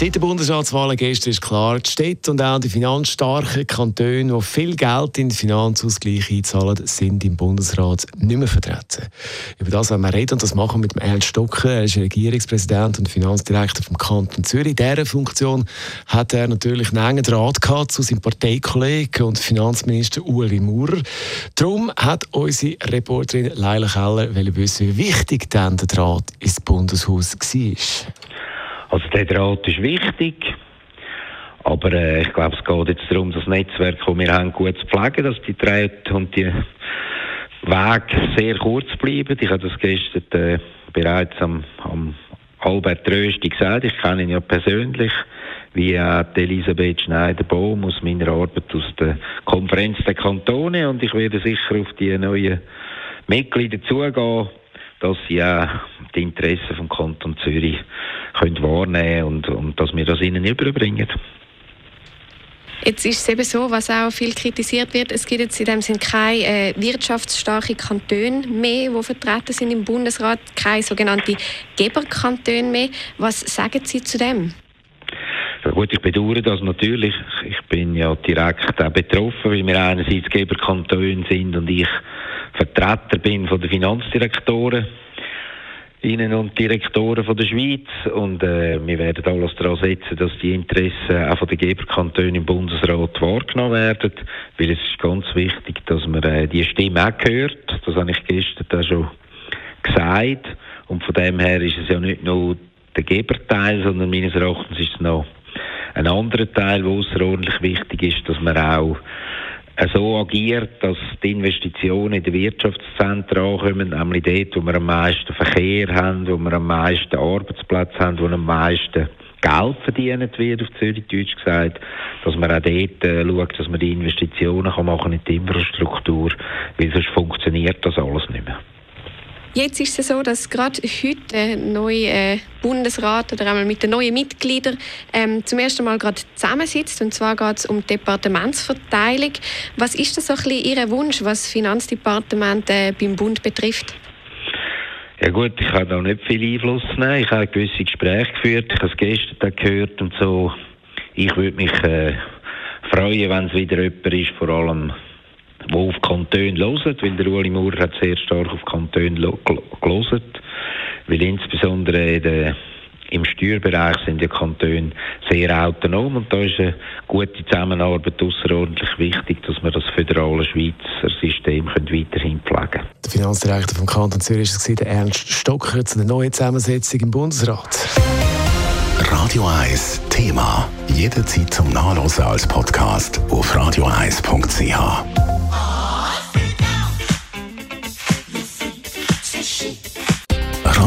Seit der Bundesratswahlen gestern ist klar, die Städte und auch die finanzstarken Kantone, die viel Geld in den Finanzausgleich einzahlen, sind im Bundesrat nicht mehr vertreten. Über das wollen wir reden und das machen wir mit Ernst Stocker. Er ist Regierungspräsident und Finanzdirektor vom Kanton Zürich. In dieser Funktion hat er natürlich einen engen Draht gehabt zu seinem Parteikollegen und Finanzminister Ueli Maurer. Darum hat unsere Reporterin Leila Keller wissen, wie wichtig denn der Draht ins Bundeshaus war. Also der Draht ist wichtig, aber äh, ich glaube, es geht jetzt darum, das Netzwerk, das wir haben, gut zu pflegen, dass die Drähte und die Wege sehr kurz bleiben. Ich habe das gestern äh, bereits am, am Albert Rösti gesagt, ich kenne ihn ja persönlich, wie auch Elisabeth Schneider-Bohm aus meiner Arbeit aus der Konferenz der Kantone. Und ich werde sicher auf die neuen Mitglieder zugehen dass sie auch die Interessen vom Kanton Zürich können wahrnehmen und, und dass wir das ihnen überbringen. Jetzt ist es eben so, was auch viel kritisiert wird, es gibt jetzt in dem Sinne keine äh, wirtschaftsstarke Kantone mehr, die vertreten sind im Bundesrat, keine sogenannten Geberkantone mehr. Was sagen Sie zu dem? Ja gut, ich bedauere das natürlich. Ich bin ja direkt auch betroffen, weil wir einerseits Geberkantone sind und ich Vertreter bin von den Finanzdirektoren. Ihnen und Direktoren von der Schweiz. Und äh, wir werden alles daran setzen, dass die Interessen auch von den Geberkantonen im Bundesrat wahrgenommen werden, weil es ist ganz wichtig, dass man äh, die Stimme auch hört. Das habe ich gestern auch schon gesagt. Und von dem her ist es ja nicht nur der Geberteil, sondern meines Erachtens ist es noch ein anderer Teil, der außerordentlich wichtig ist, dass man auch so agiert, dass die Investitionen in die Wirtschaftszentren ankommen, nämlich dort, wo wir am meisten Verkehr haben, wo wir am meisten Arbeitsplätze haben, wo am meisten Geld verdient wird, auf Zürich-Deutsch gesagt, dass man auch dort äh, schaut, dass man die Investitionen kann machen in die Infrastruktur, weil sonst funktioniert das alles nicht mehr. Jetzt ist es so, dass gerade heute der neue äh, Bundesrat oder einmal mit den neuen Mitgliedern ähm, zum ersten Mal gerade zusammensitzt. Und zwar geht es um die Departementsverteilung. Was ist das so ein bisschen Ihr Wunsch, was Finanzdepartement äh, beim Bund betrifft? Ja gut, ich habe da nicht viel Einfluss nehmen. Ich habe gewisse Gespräche geführt. Ich habe es gestern gehört und so. Ich würde mich äh, freuen, wenn es wieder jemand ist, vor allem die auf Kantone hören, weil der Ueli Maurer hat sehr stark auf Kantone gelesen, weil insbesondere der, im Steuerbereich sind die Kantone sehr autonom und da ist eine gute Zusammenarbeit außerordentlich wichtig, dass wir das föderale Schweizer System können weiterhin pflegen können. Der Finanzdirektor vom Kanton Zürich war der Ernst Stocker zu der neuen Zusammensetzung im Bundesrat. Radio 1 Thema. Jederzeit zum Nachlesen als Podcast auf radio1.ch.